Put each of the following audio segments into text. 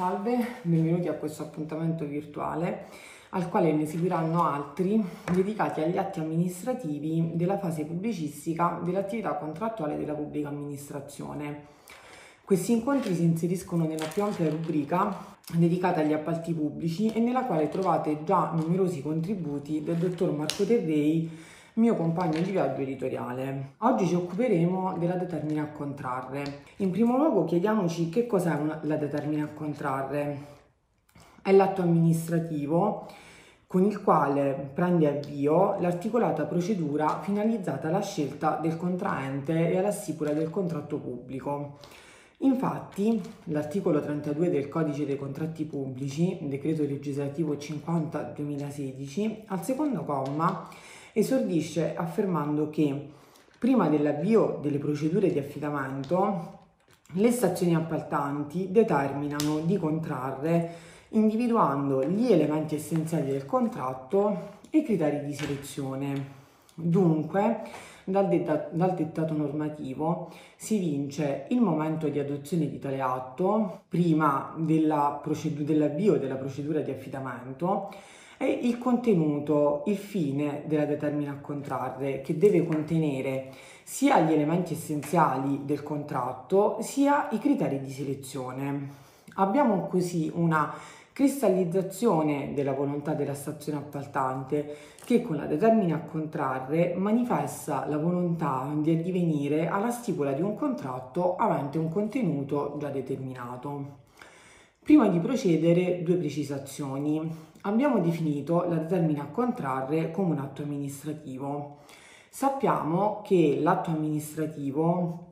Salve, benvenuti a questo appuntamento virtuale al quale ne seguiranno altri dedicati agli atti amministrativi della fase pubblicistica dell'attività contrattuale della pubblica amministrazione. Questi incontri si inseriscono nella più ampia rubrica dedicata agli appalti pubblici e nella quale trovate già numerosi contributi del dottor Marco Terrei mio compagno di viaggio editoriale. Oggi ci occuperemo della determina a contrarre. In primo luogo chiediamoci che cos'è una, la determina a contrarre. È l'atto amministrativo con il quale prende avvio l'articolata procedura finalizzata alla scelta del contraente e alla stipula del contratto pubblico. Infatti, l'articolo 32 del Codice dei contratti pubblici, decreto legislativo 50-2016, al secondo comma esordisce affermando che prima dell'avvio delle procedure di affidamento le stazioni appaltanti determinano di contrarre individuando gli elementi essenziali del contratto e i criteri di selezione. Dunque, dal, detta, dal, dettato normativo si vince il momento di adozione di tale atto prima della dell'avvio della procedura di affidamento è il contenuto, il fine della determina a contrarre, che deve contenere sia gli elementi essenziali del contratto, sia i criteri di selezione. Abbiamo così una cristallizzazione della volontà della stazione appaltante che con la determina a contrarre manifesta la volontà di addivenire alla stipula di un contratto avente un contenuto già determinato. Prima di procedere, due precisazioni. Abbiamo definito la determina a contrarre come un atto amministrativo. Sappiamo che l'atto amministrativo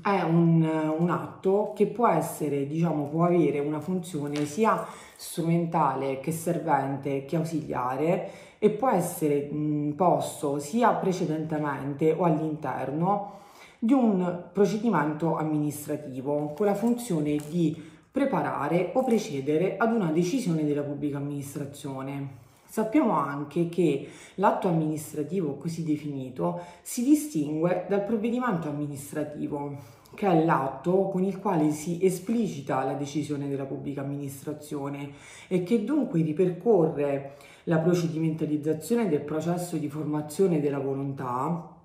è un, un, atto che può essere, diciamo, può avere una funzione sia strumentale che servente che ausiliare e può essere posto sia precedentemente o all'interno di un procedimento amministrativo con la funzione di preparare o precedere ad una decisione della pubblica amministrazione. Sappiamo anche che l'atto amministrativo così definito si distingue dal provvedimento amministrativo, che è l'atto con il quale si esplicita la decisione della pubblica amministrazione e che dunque ripercorre la procedimentalizzazione del processo di formazione della volontà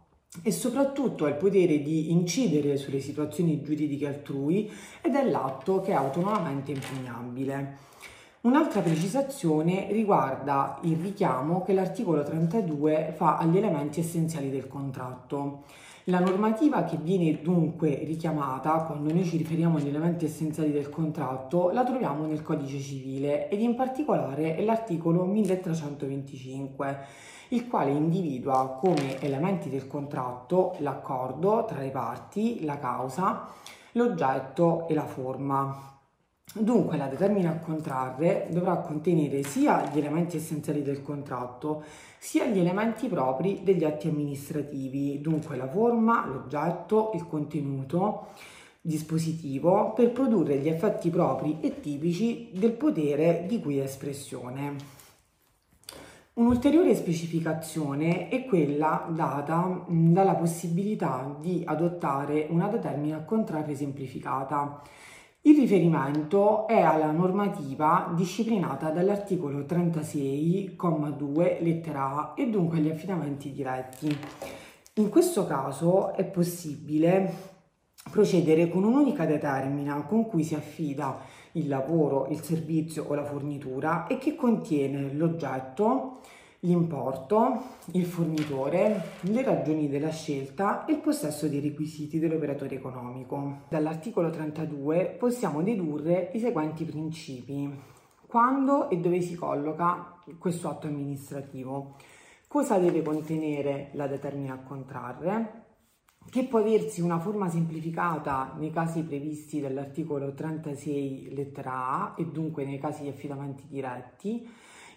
e soprattutto ha il potere di incidere sulle situazioni giuridiche altrui ed è l'atto che è autonomamente impugnabile. Un'altra precisazione riguarda il richiamo che l'articolo 32 fa agli elementi essenziali del contratto. La normativa che viene dunque richiamata quando noi ci riferiamo agli elementi essenziali del contratto la troviamo nel codice civile ed in particolare è l'articolo 1325 il quale individua come elementi del contratto l'accordo tra le parti, la causa, l'oggetto e la forma. Dunque la determina a contrarre dovrà contenere sia gli elementi essenziali del contratto, sia gli elementi propri degli atti amministrativi, dunque la forma, l'oggetto, il contenuto dispositivo per produrre gli effetti propri e tipici del potere di cui è espressione. Un'ulteriore specificazione è quella data dalla possibilità di adottare una determina a contrarre semplificata. Il riferimento è alla normativa disciplinata dall'articolo 36,2 lettera A e dunque agli affidamenti diretti. In questo caso è possibile procedere con un'unica determina con cui si affida il lavoro, il servizio o la fornitura e che contiene l'oggetto, l'importo, il fornitore, le ragioni della scelta e il possesso dei requisiti dell'operatore economico. Dall'articolo 32 possiamo dedurre i seguenti principi. Quando e dove si colloca questo atto amministrativo? Cosa deve contenere la determina a contrarre? che può aversi una forma semplificata nei casi previsti dall'articolo 36 lettera A e dunque nei casi di affidamenti diretti,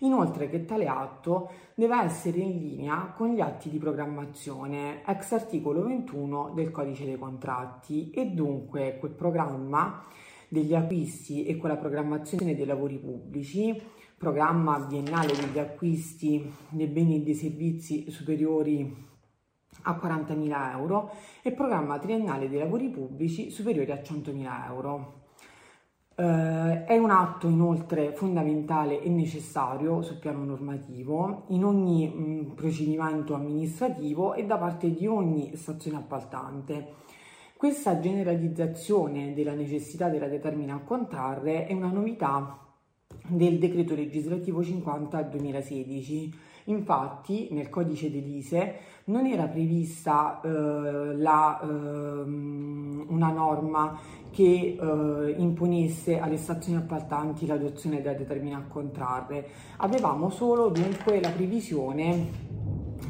inoltre che tale atto deve essere in linea con gli atti di programmazione ex articolo 21 del codice dei contratti e dunque quel programma degli acquisti e quella programmazione dei lavori pubblici, programma biennale degli acquisti dei beni e dei servizi superiori a 40.000 euro e programma triennale dei lavori pubblici superiori a 100.000 euro. Uh, è un atto inoltre fondamentale e necessario sul piano normativo in ogni mh, procedimento amministrativo e da parte di ogni stazione appaltante. Questa generalizzazione della necessità della determina a contrarre è una novità del decreto legislativo 50 2016. Infatti nel codice dell'ISE non era prevista eh, la, eh, una norma che eh, imponesse alle stazioni appaltanti l'adozione della determina a contrarre. Avevamo solo dunque la previsione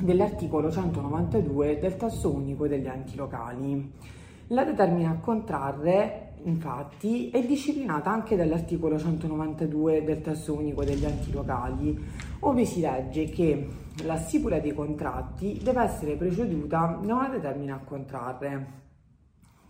dell'articolo 192 del tasso unico degli enti locali. La determina a contrarre infatti è disciplinata anche dall'articolo 192 del testo unico degli enti locali, ove si legge che la stipula dei contratti deve essere preceduta da una determina a contrarre.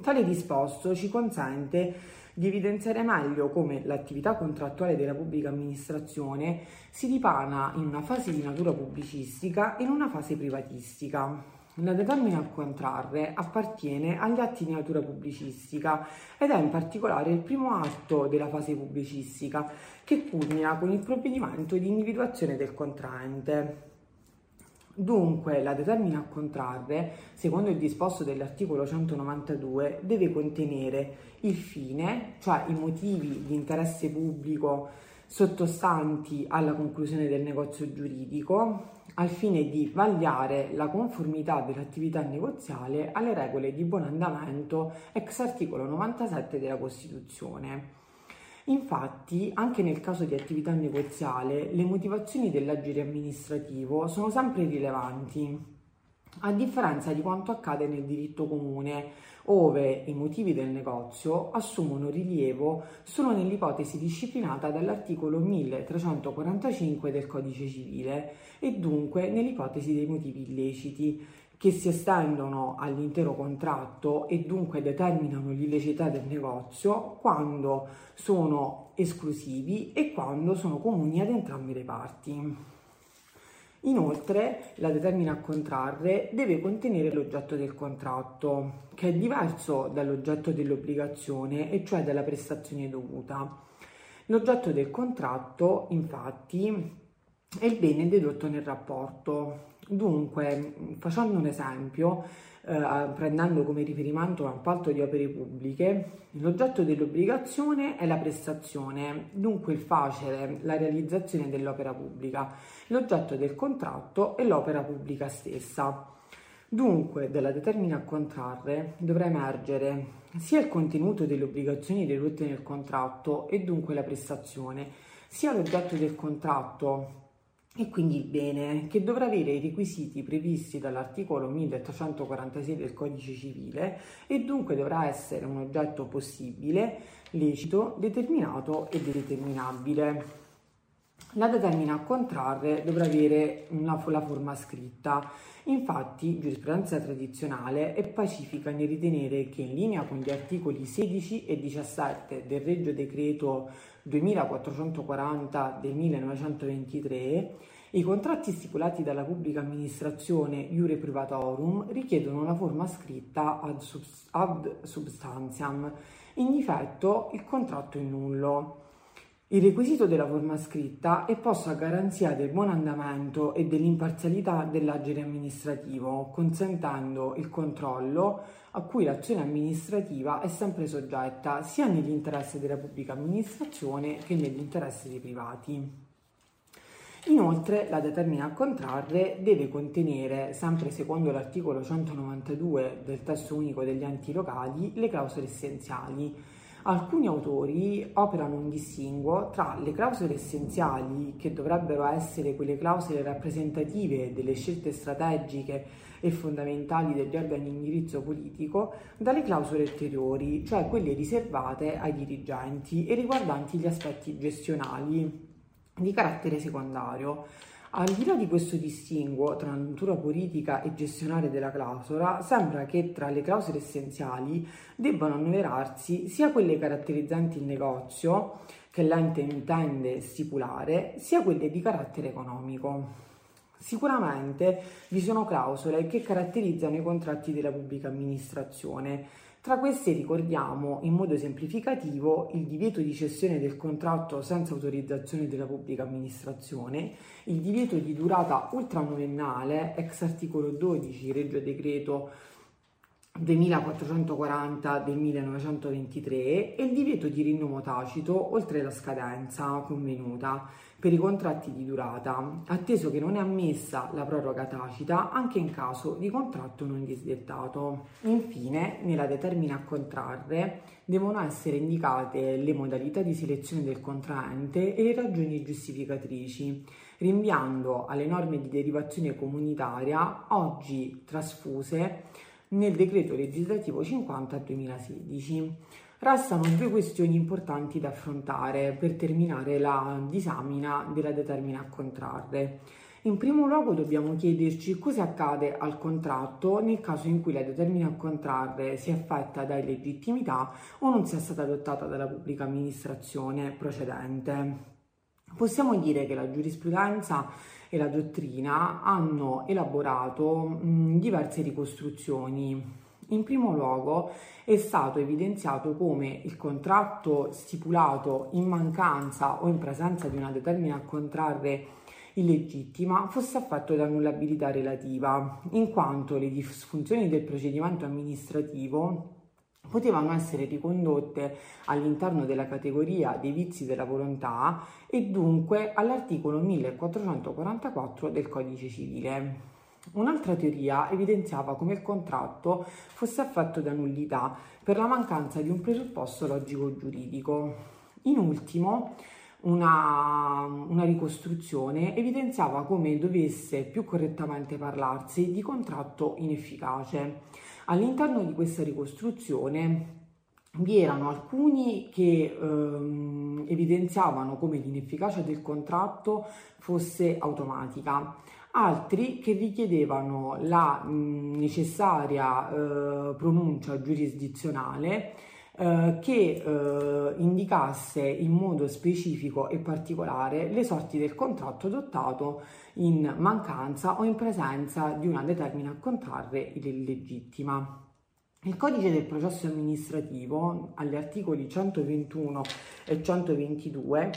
Tale disposto ci consente di evidenziare meglio come l'attività contrattuale della pubblica amministrazione si dipana in una fase di natura pubblicistica e in una fase privatistica. La determina a contrarre appartiene agli atti di natura pubblicistica ed è in particolare il primo atto della fase pubblicistica che culmina con il provvedimento di individuazione del contraente. Dunque, la determina a contrarre, secondo il disposto dell'articolo 192, deve contenere il fine, cioè i motivi di interesse pubblico sottostanti alla conclusione del negozio giuridico, al fine di vagliare la conformità dell'attività negoziale alle regole di buon andamento ex articolo 97 della Costituzione. Infatti, anche nel caso di attività negoziale, le motivazioni dell'agire amministrativo sono sempre rilevanti, a differenza di quanto accade nel diritto comune, ove i motivi del negozio assumono rilievo solo nell'ipotesi disciplinata dall'articolo 1345 del Codice civile e dunque nell'ipotesi dei motivi illeciti che si estendono all'intero contratto e dunque determinano l'illecità del negozio quando sono esclusivi e quando sono comuni ad entrambe le parti. Inoltre, la determina a contrarre deve contenere l'oggetto del contratto, che è diverso dall'oggetto dell'obbligazione, e cioè dalla prestazione dovuta. L'oggetto del contratto, infatti, è il bene dedotto nel rapporto. Dunque, facendo un esempio, eh, prendendo come riferimento un appalto di opere pubbliche, l'oggetto dell'obbligazione è la prestazione, dunque il facere, la realizzazione dell'opera pubblica. L'oggetto del contratto è l'opera pubblica stessa. Dunque, dalla determina a contrarre dovrà emergere sia il contenuto delle obbligazioni dedotte nel contratto e dunque la prestazione, sia l'oggetto del contratto e quindi il bene che dovrà avere i requisiti previsti dall'articolo 1846 del codice civile e dunque dovrà essere un oggetto possibile, lecito, determinato e determinabile. La determina a contrarre dovrà avere una, la forma scritta. Infatti, giurisprudenza tradizionale è pacifica nel ritenere che in linea con gli articoli 16 e 17 del Regio Decreto 2440 del 1923, i contratti stipulati dalla pubblica amministrazione iure privatorum richiedono una forma scritta ad, subs- ad substantiam. In difetto, il contratto è nullo. Il requisito della forma scritta è posto a garanzia del buon andamento e dell'imparzialità dell'agire amministrativo, consentendo il controllo a cui l'azione amministrativa è sempre soggetta sia nell'interesse della pubblica amministrazione che nell'interesse dei privati. Inoltre la determina a contrarre deve contenere, sempre secondo l'articolo 192 del testo unico degli enti locali, le clausole essenziali Alcuni autori operano un distinguo tra le clausole essenziali, che dovrebbero essere quelle clausole rappresentative delle scelte strategiche e fondamentali degli organi di indirizzo politico, dalle clausole ulteriori, cioè quelle riservate ai dirigenti e riguardanti gli aspetti gestionali di carattere secondario. Al di là di questo distinguo tra natura politica e gestionale della clausola, sembra che tra le clausole essenziali debbano annoverarsi sia quelle caratterizzanti il negozio, che l'ente intende stipulare, sia quelle di carattere economico. Sicuramente vi sono clausole che caratterizzano i contratti della pubblica amministrazione, Tra queste ricordiamo in modo semplificativo il divieto di cessione del contratto senza autorizzazione della pubblica amministrazione, il divieto di durata ultranovennale ex articolo 12 Regio Decreto 2440 del 1923 e il divieto di rinnovo tacito oltre la scadenza convenuta per i contratti di durata, atteso che non è ammessa la proroga tacita anche in caso di contratto non disdettato. Infine, nella determina a contrarre devono essere indicate le modalità di selezione del contraente e le ragioni giustificatrici, rinviando alle norme di derivazione comunitaria oggi trasfuse nel decreto legislativo 50 2016. Restano due questioni importanti da affrontare per terminare la disamina della determina a contrarre. In primo luogo dobbiamo chiederci cosa accade al contratto nel caso in cui la determina a contrarre sia affetta da illegittimità o non sia stata adottata dalla pubblica amministrazione procedente. Possiamo dire che la giurisprudenza e la dottrina hanno elaborato mh, diverse ricostruzioni. In primo luogo è stato evidenziato come il contratto stipulato in mancanza o in presenza di una determina a contrarre illegittima fosse affetto da annullabilità relativa, in quanto le disfunzioni del procedimento amministrativo potevano essere ricondotte all'interno della categoria dei vizi della volontà e dunque all'articolo 1444 del Codice civile. Un'altra teoria evidenziava come il contratto fosse affetto da nullità per la mancanza di un presupposto logico-giuridico. In ultimo, una, una, ricostruzione evidenziava come dovesse più correttamente parlarsi di contratto inefficace All'interno di questa ricostruzione vi erano alcuni che ehm, evidenziavano come l'inefficacia del contratto fosse automatica, altri che richiedevano la mh, necessaria eh, pronuncia giurisdizionale eh, che eh, indicasse in modo specifico e particolare le sorti del contratto adottato in mancanza o in presenza di una determina a contrarre illegittima. Il codice del processo amministrativo, agli articoli 121 e 122,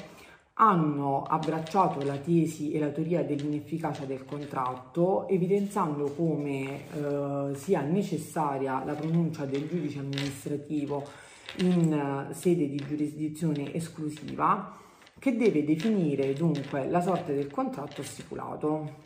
hanno abbracciato la tesi e la teoria dell'inefficacia del contratto, evidenziando come eh, sia necessaria la pronuncia del giudice amministrativo in eh, sede di giurisdizione esclusiva che deve definire dunque la sorte del contratto stipulato.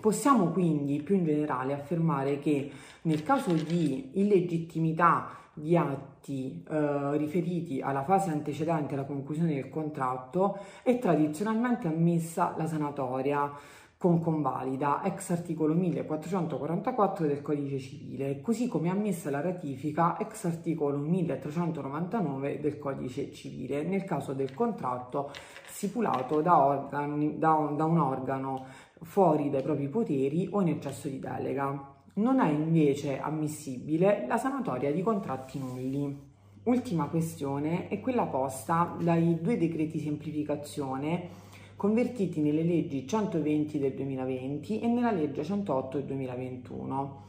Possiamo quindi più in generale affermare che nel caso di illegittimità di atti eh, riferiti alla fase antecedente alla conclusione del contratto è tradizionalmente ammessa la sanatoria con convalida ex articolo 1444 del Codice Civile, così come ammessa la ratifica ex articolo 1399 del Codice Civile nel caso del contratto stipulato da, organi, da, da un organo fuori dai propri poteri o in eccesso di delega. Non è invece ammissibile la sanatoria di contratti nulli. Ultima questione è quella posta dai due decreti semplificazione convertiti nelle leggi 120 del 2020 e nella legge 108 del 2021.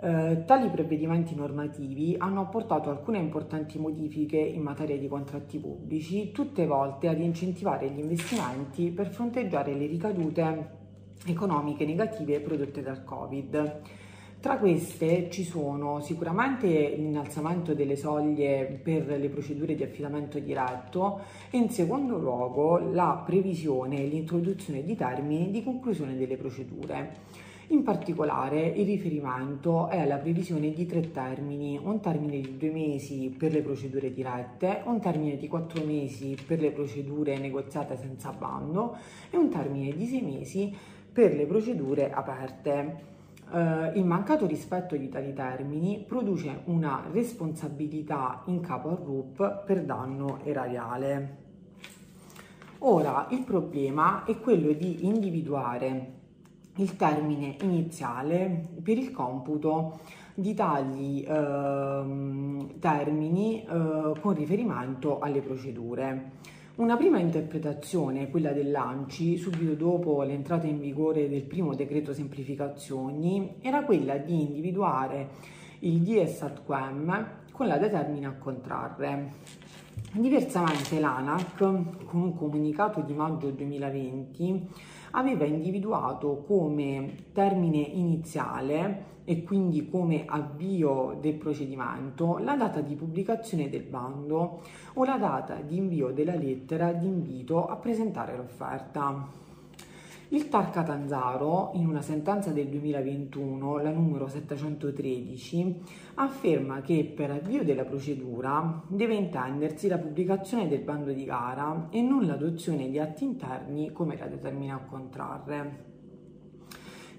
Eh, tali provvedimenti normativi hanno apportato alcune importanti modifiche in materia di contratti pubblici, tutte volte ad incentivare gli investimenti per fronteggiare le ricadute economiche negative prodotte dal Covid. Tra queste ci sono sicuramente l'innalzamento delle soglie per le procedure di affidamento diretto e in secondo luogo la previsione e l'introduzione di termini di conclusione delle procedure. In particolare il riferimento è alla previsione di tre termini, un termine di due mesi per le procedure dirette, un termine di quattro mesi per le procedure negoziate senza bando e un termine di sei mesi per le procedure aperte. Uh, il mancato rispetto di tali termini produce una responsabilità in capo al RUP per danno erariale. Ora il problema è quello di individuare il termine iniziale per il computo di tali uh, termini uh, con riferimento alle procedure. Una prima interpretazione, quella dell'ANCI, subito dopo l'entrata in vigore del primo decreto semplificazioni, era quella di individuare il dies ad quem con la determina a contrarre. Diversamente l'ANAC, con un comunicato di maggio 2020, aveva individuato come termine iniziale e quindi come avvio del procedimento la data di pubblicazione del bando o la data di invio della lettera di invito a presentare l'offerta. Il TAR Catanzaro, in una sentenza del 2021, la numero 713, afferma che per avvio della procedura deve intendersi la pubblicazione del bando di gara e non l'adozione di atti interni come la determina a contrarre.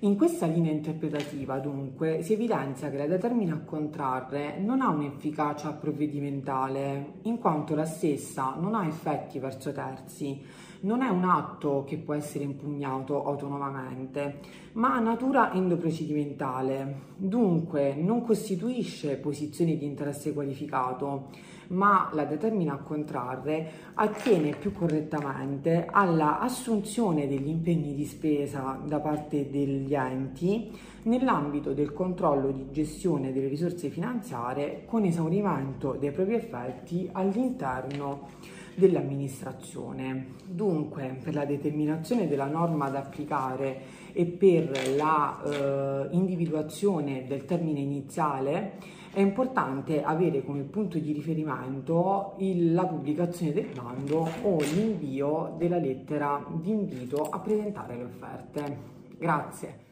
In questa linea interpretativa, dunque, si evidenzia che la determina a contrarre non ha un'efficacia provvedimentale, in quanto la stessa non ha effetti verso terzi, non è un atto che può essere impugnato autonomamente, ma ha natura endoprocedimentale, dunque non costituisce posizione di interesse qualificato, ma la determina a contrarre attiene più correttamente alla assunzione degli impegni di spesa da parte degli enti nell'ambito del controllo di gestione delle risorse finanziarie con esaurimento dei propri effetti all'interno dell'amministrazione. Dunque, per la determinazione della norma da applicare e per la eh, individuazione del termine iniziale è importante avere come punto di riferimento il, la pubblicazione del bando o l'invio della lettera di invito a presentare le offerte. Grazie.